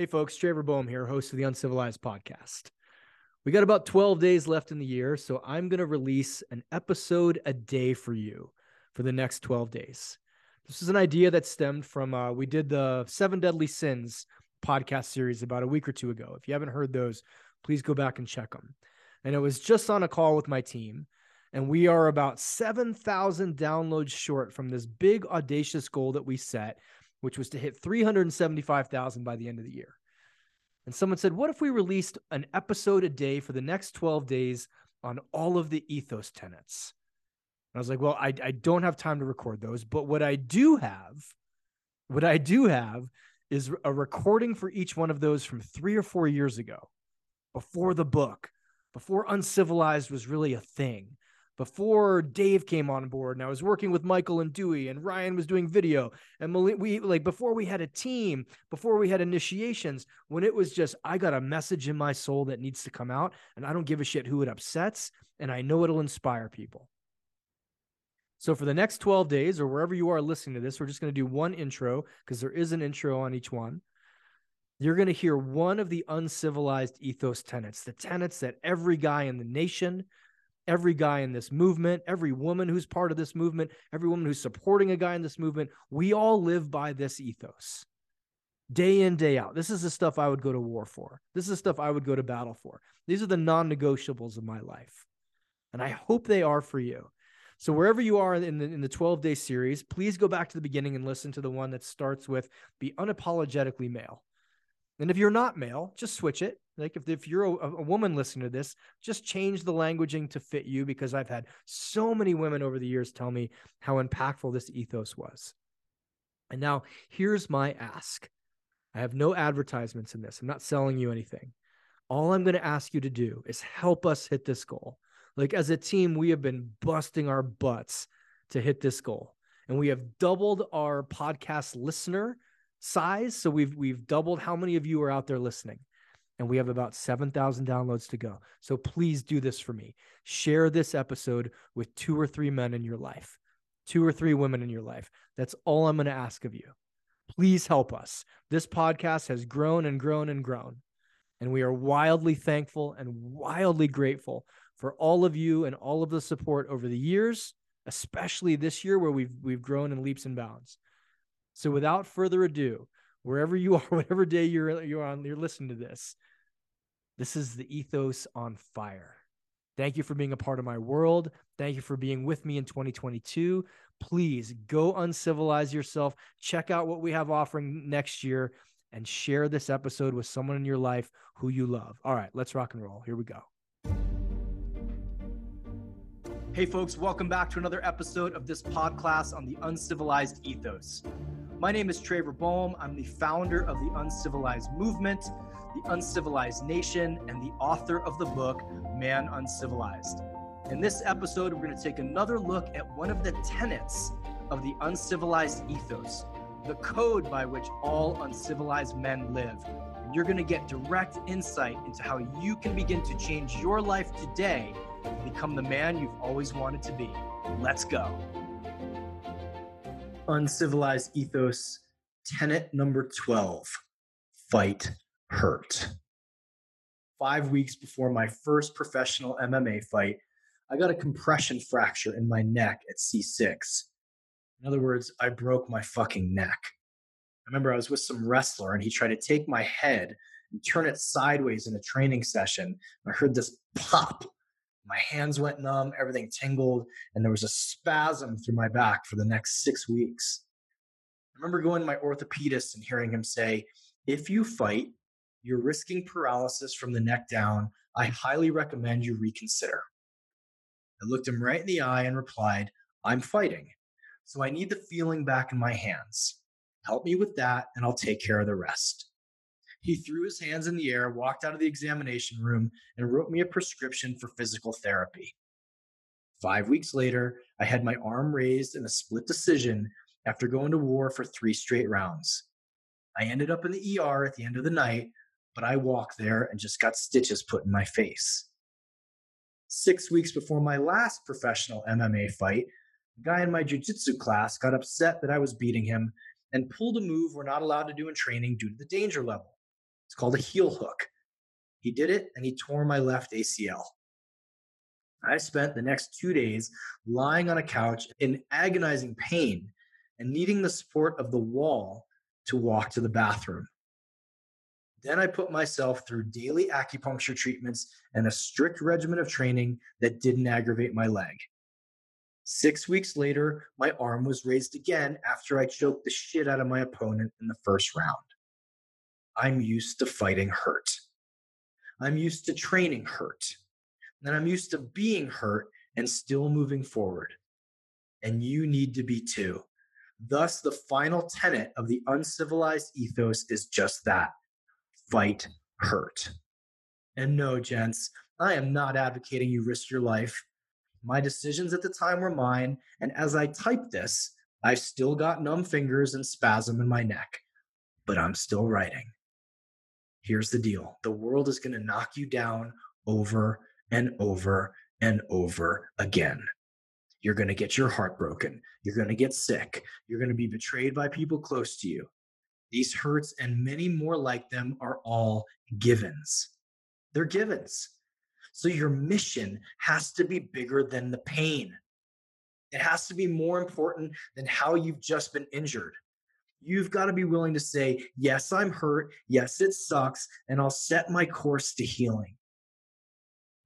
Hey, folks, Trevor Boehm here, host of the Uncivilized Podcast. We got about 12 days left in the year, so I'm going to release an episode a day for you for the next 12 days. This is an idea that stemmed from uh, we did the Seven Deadly Sins podcast series about a week or two ago. If you haven't heard those, please go back and check them. And it was just on a call with my team. And we are about 7,000 downloads short from this big, audacious goal that we set which was to hit 375,000 by the end of the year. And someone said, What if we released an episode a day for the next 12 days on all of the ethos tenets? And I was like, Well, I, I don't have time to record those, but what I do have, what I do have is a recording for each one of those from three or four years ago, before the book, before Uncivilized was really a thing before Dave came on board and I was working with Michael and Dewey and Ryan was doing video and we like before we had a team, before we had initiations, when it was just I got a message in my soul that needs to come out and I don't give a shit who it upsets and I know it'll inspire people. So for the next 12 days or wherever you are listening to this, we're just going to do one intro because there is an intro on each one. You're going to hear one of the uncivilized ethos tenets, the tenets that every guy in the nation, every guy in this movement, every woman who's part of this movement, every woman who's supporting a guy in this movement, we all live by this ethos day in, day out. This is the stuff I would go to war for. This is the stuff I would go to battle for. These are the non negotiables of my life. And I hope they are for you. So wherever you are in the in the 12 day series, please go back to the beginning and listen to the one that starts with be unapologetically male. And if you're not male, just switch it. Like if, if you're a, a, woman listening to this, just change the languaging to fit you because I've had so many women over the years tell me how impactful this ethos was. And now here's my ask. I have no advertisements in this. I'm not selling you anything. All I'm going to ask you to do is help us hit this goal. Like as a team, we have been busting our butts to hit this goal. And we have doubled our podcast listener size. So we've we've doubled how many of you are out there listening. And we have about 7,000 downloads to go. So please do this for me. Share this episode with two or three men in your life, two or three women in your life. That's all I'm going to ask of you. Please help us. This podcast has grown and grown and grown. And we are wildly thankful and wildly grateful for all of you and all of the support over the years, especially this year where we've we've grown in leaps and bounds. So without further ado, wherever you are, whatever day you're you're on, you're listening to this. This is the ethos on fire. Thank you for being a part of my world. Thank you for being with me in 2022. Please go uncivilize yourself. Check out what we have offering next year and share this episode with someone in your life who you love. All right, let's rock and roll. Here we go. Hey, folks, welcome back to another episode of this podcast on the uncivilized ethos. My name is Trevor Boehm. I'm the founder of the Uncivilized Movement, the Uncivilized Nation, and the author of the book, Man Uncivilized. In this episode, we're going to take another look at one of the tenets of the uncivilized ethos, the code by which all uncivilized men live. And you're going to get direct insight into how you can begin to change your life today and become the man you've always wanted to be. Let's go uncivilized ethos tenet number 12 fight hurt. Five weeks before my first professional mma fight i got a compression fracture in my neck at c6 in other words i broke my fucking neck. I remember i was with some wrestler and he tried to take my head and turn it sideways in a training session. I heard this pop my hands went numb, everything tingled, and there was a spasm through my back for the next six weeks. I remember going to my orthopedist and hearing him say, If you fight, you're risking paralysis from the neck down. I highly recommend you reconsider. I looked him right in the eye and replied, I'm fighting. So I need the feeling back in my hands. Help me with that, and I'll take care of the rest. He threw his hands in the air, walked out of the examination room, and wrote me a prescription for physical therapy. Five weeks later, I had my arm raised in a split decision after going to war for three straight rounds. I ended up in the ER at the end of the night, but I walked there and just got stitches put in my face. Six weeks before my last professional MMA fight, a guy in my jiu-jitsu class got upset that I was beating him and pulled a move we're not allowed to do in training due to the danger level. It's called a heel hook. He did it and he tore my left ACL. I spent the next two days lying on a couch in agonizing pain and needing the support of the wall to walk to the bathroom. Then I put myself through daily acupuncture treatments and a strict regimen of training that didn't aggravate my leg. Six weeks later, my arm was raised again after I choked the shit out of my opponent in the first round. I'm used to fighting hurt. I'm used to training hurt. And I'm used to being hurt and still moving forward. And you need to be too. Thus, the final tenet of the uncivilized ethos is just that fight hurt. And no, gents, I am not advocating you risk your life. My decisions at the time were mine. And as I type this, I've still got numb fingers and spasm in my neck, but I'm still writing. Here's the deal the world is going to knock you down over and over and over again. You're going to get your heart broken. You're going to get sick. You're going to be betrayed by people close to you. These hurts and many more like them are all givens. They're givens. So your mission has to be bigger than the pain. It has to be more important than how you've just been injured. You've got to be willing to say, Yes, I'm hurt. Yes, it sucks. And I'll set my course to healing.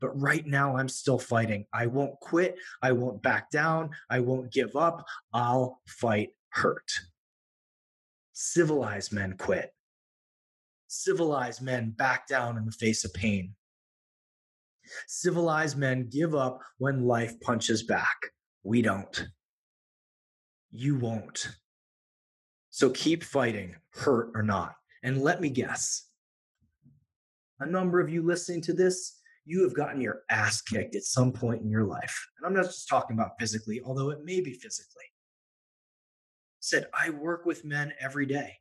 But right now, I'm still fighting. I won't quit. I won't back down. I won't give up. I'll fight hurt. Civilized men quit. Civilized men back down in the face of pain. Civilized men give up when life punches back. We don't. You won't. So keep fighting, hurt or not. And let me guess a number of you listening to this, you have gotten your ass kicked at some point in your life. And I'm not just talking about physically, although it may be physically. Said, I work with men every day.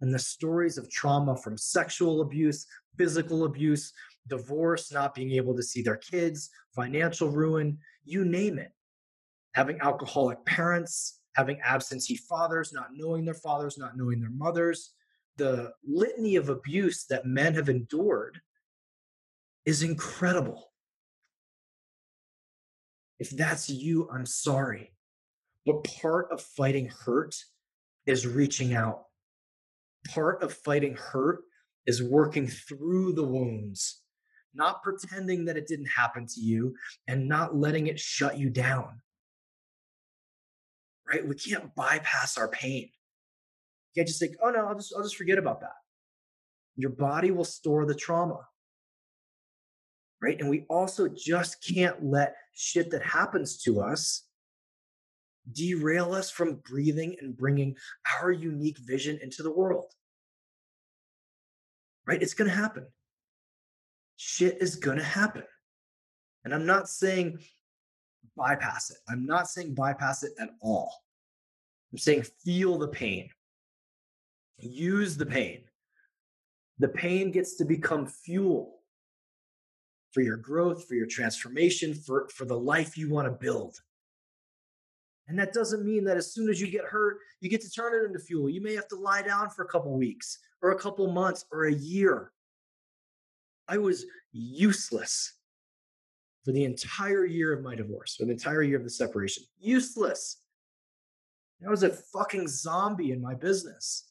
And the stories of trauma from sexual abuse, physical abuse, divorce, not being able to see their kids, financial ruin, you name it. Having alcoholic parents, having absentee fathers, not knowing their fathers, not knowing their mothers, the litany of abuse that men have endured is incredible. If that's you, I'm sorry. But part of fighting hurt is reaching out. Part of fighting hurt is working through the wounds, not pretending that it didn't happen to you and not letting it shut you down. Right? We can't bypass our pain. You can't just think, oh no, I'll just I'll just forget about that. Your body will store the trauma right? And we also just can't let shit that happens to us derail us from breathing and bringing our unique vision into the world. Right? It's going to happen. Shit is going to happen. And I'm not saying bypass it. I'm not saying bypass it at all. I'm saying feel the pain, use the pain. The pain gets to become fuel for your growth, for your transformation, for, for the life you want to build. And that doesn't mean that as soon as you get hurt, you get to turn it into fuel. You may have to lie down for a couple weeks or a couple months or a year. I was useless for the entire year of my divorce, for the entire year of the separation. Useless. I was a fucking zombie in my business.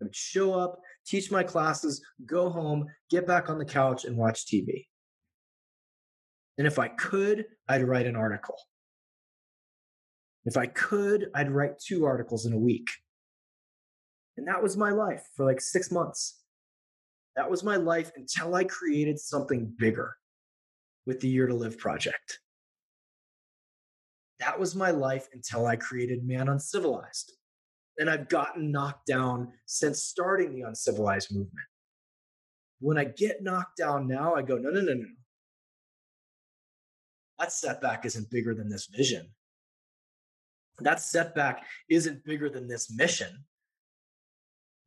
I would show up, teach my classes, go home, get back on the couch, and watch TV. And if I could, I'd write an article. If I could, I'd write two articles in a week. And that was my life for like six months. That was my life until I created something bigger with the Year to Live project. That was my life until I created Man Uncivilized. And I've gotten knocked down since starting the uncivilized movement. When I get knocked down now, I go, no, no, no, no that setback isn't bigger than this vision. That setback isn't bigger than this mission.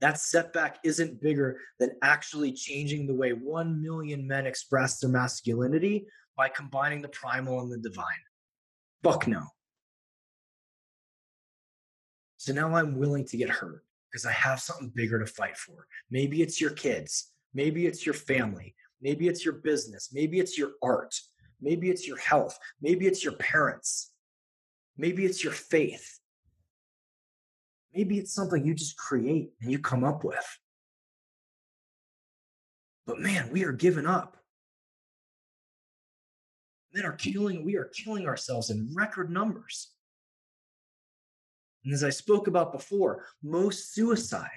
That setback isn't bigger than actually changing the way 1 million men express their masculinity by combining the primal and the divine. Fuck no. So now I'm willing to get hurt. because I have something bigger to fight for. Maybe it's your kids, maybe it's your family, maybe it's your business, maybe it's your art, maybe it's your health, maybe it's your parents, maybe it's your faith. Maybe it's something you just create and you come up with. But man, we are giving up. Men are killing, we are killing ourselves in record numbers. And as I spoke about before, most suicide,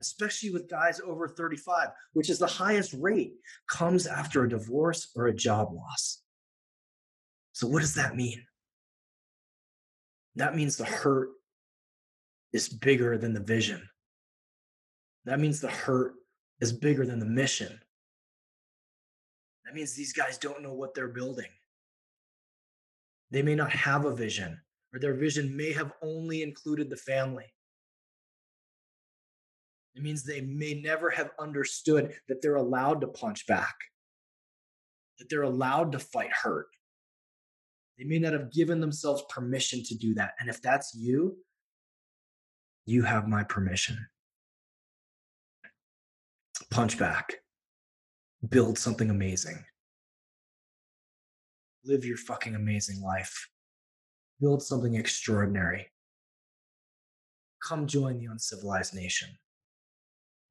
especially with guys over 35, which is the highest rate, comes after a divorce or a job loss. So, what does that mean? That means the hurt is bigger than the vision. That means the hurt is bigger than the mission. That means these guys don't know what they're building. They may not have a vision, or their vision may have only included the family. It means they may never have understood that they're allowed to punch back, that they're allowed to fight hurt. They may not have given themselves permission to do that. And if that's you, you have my permission. Punch back, build something amazing, live your fucking amazing life build something extraordinary. Come join the uncivilized nation.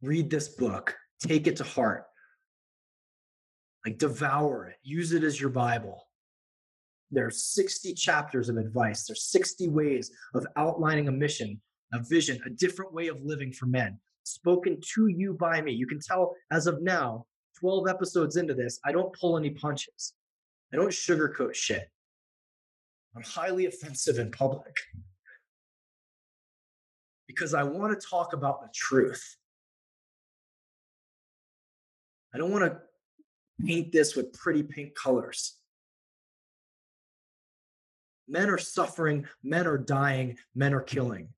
Read this book, take it to heart, like devour it, use it as your Bible. There are 60 chapters of advice, there's 60 ways of outlining a mission, a vision, a different way of living for men, spoken to you by me. You can tell as of now, 12 episodes into this, I don't pull any punches. I don't sugarcoat shit. I'm highly offensive in public because I want to talk about the truth. I don't want to paint this with pretty pink colors. Men are suffering, men are dying, men are killing.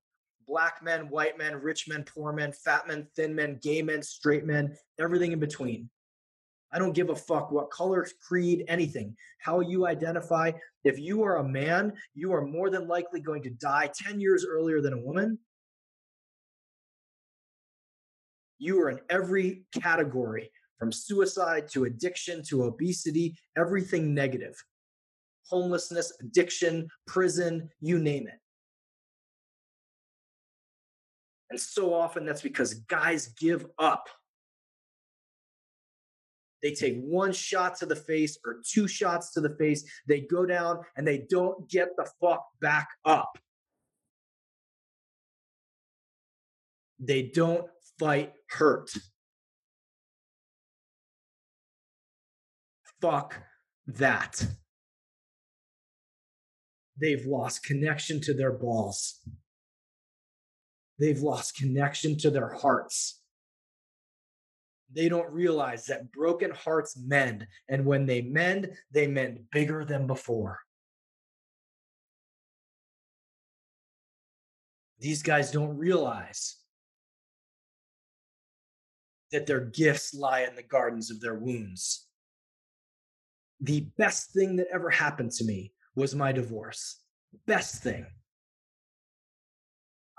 Black men, white men, rich men, poor men, fat men, thin men, gay men, straight men, everything in between. I don't give a fuck what color, creed, anything, how you identify. If you are a man, you are more than likely going to die 10 years earlier than a woman. You are in every category from suicide to addiction to obesity, everything negative. Homelessness, addiction, prison, you name it. And so often that's because guys give up they take one shot to the face or two shots to the face. They go down and they don't get the fuck back up. They don't fight hurt. Fuck that. They've lost connection to their balls. They've lost connection to their hearts they don't realize that broken hearts mend. And when they mend, they mend bigger than before. These guys don't realize that their gifts lie in the gardens of their wounds. The best thing that ever happened to me was my divorce. Best thing.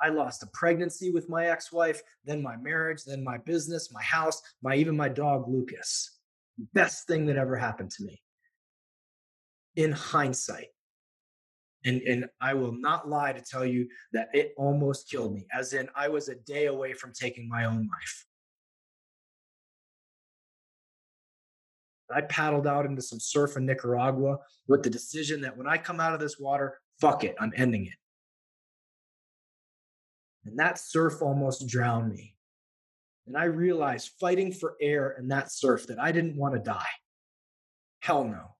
I lost a pregnancy with my ex-wife, then my marriage, then my business, my house, my even my dog Lucas. Best thing that ever happened to me. In hindsight. And and I will not lie to tell you that it almost killed me, as in I was a day away from taking my own life. I paddled out into some surf in Nicaragua with the decision that when I come out of this water, fuck it, I'm ending it. And that surf almost drowned me. And I realized fighting for air in that surf that I didn't want to die. Hell no.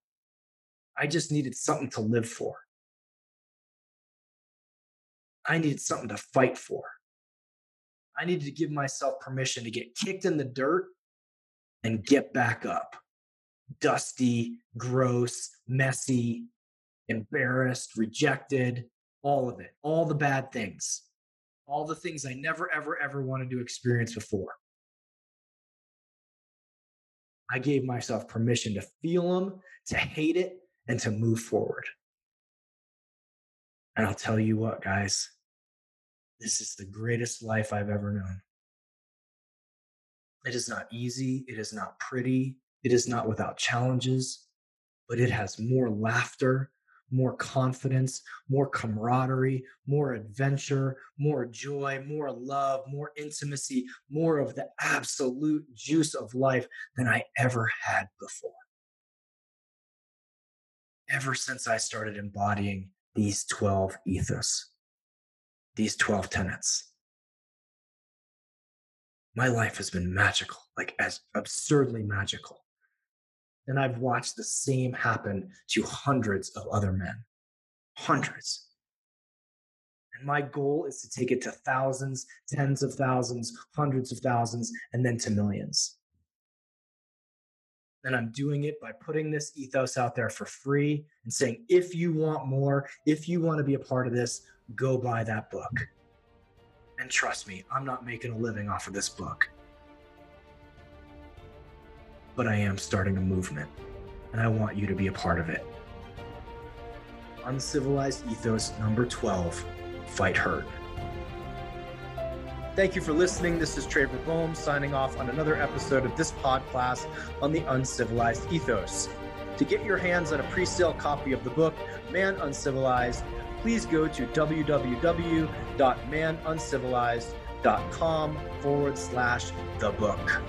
I just needed something to live for. I needed something to fight for. I needed to give myself permission to get kicked in the dirt and get back up. Dusty, gross, messy, embarrassed, rejected, all of it, all the bad things all the things I never, ever, ever wanted to experience before. I gave myself permission to feel them, to hate it, and to move forward. And I'll tell you what, guys, This is the greatest life I've ever known. It is not easy. It is not pretty. It is not without challenges, but it has more laughter, more confidence, more camaraderie, more adventure, more joy, more love, more intimacy, more of the absolute juice of life than I ever had before. Ever since I started embodying these 12 ethos, these 12 tenets, my life has been magical, like as absurdly magical. And I've watched the same happen to hundreds of other men. Hundreds. And my goal is to take it to thousands, tens of thousands, hundreds of thousands, and then to millions. And I'm doing it by putting this ethos out there for free and saying, if you want more, if you want to be a part of this, go buy that book. And trust me, I'm not making a living off of this book but I am starting a movement, and I want you to be a part of it. Uncivilized Ethos number 12 Fight Hurt. Thank you for listening. This is Trevor Boehm signing off on another episode of this podcast on the Uncivilized Ethos. To get your hands on a pre sale copy of the book, Man Uncivilized, please go to www.manuncivilized.com forward slash the book.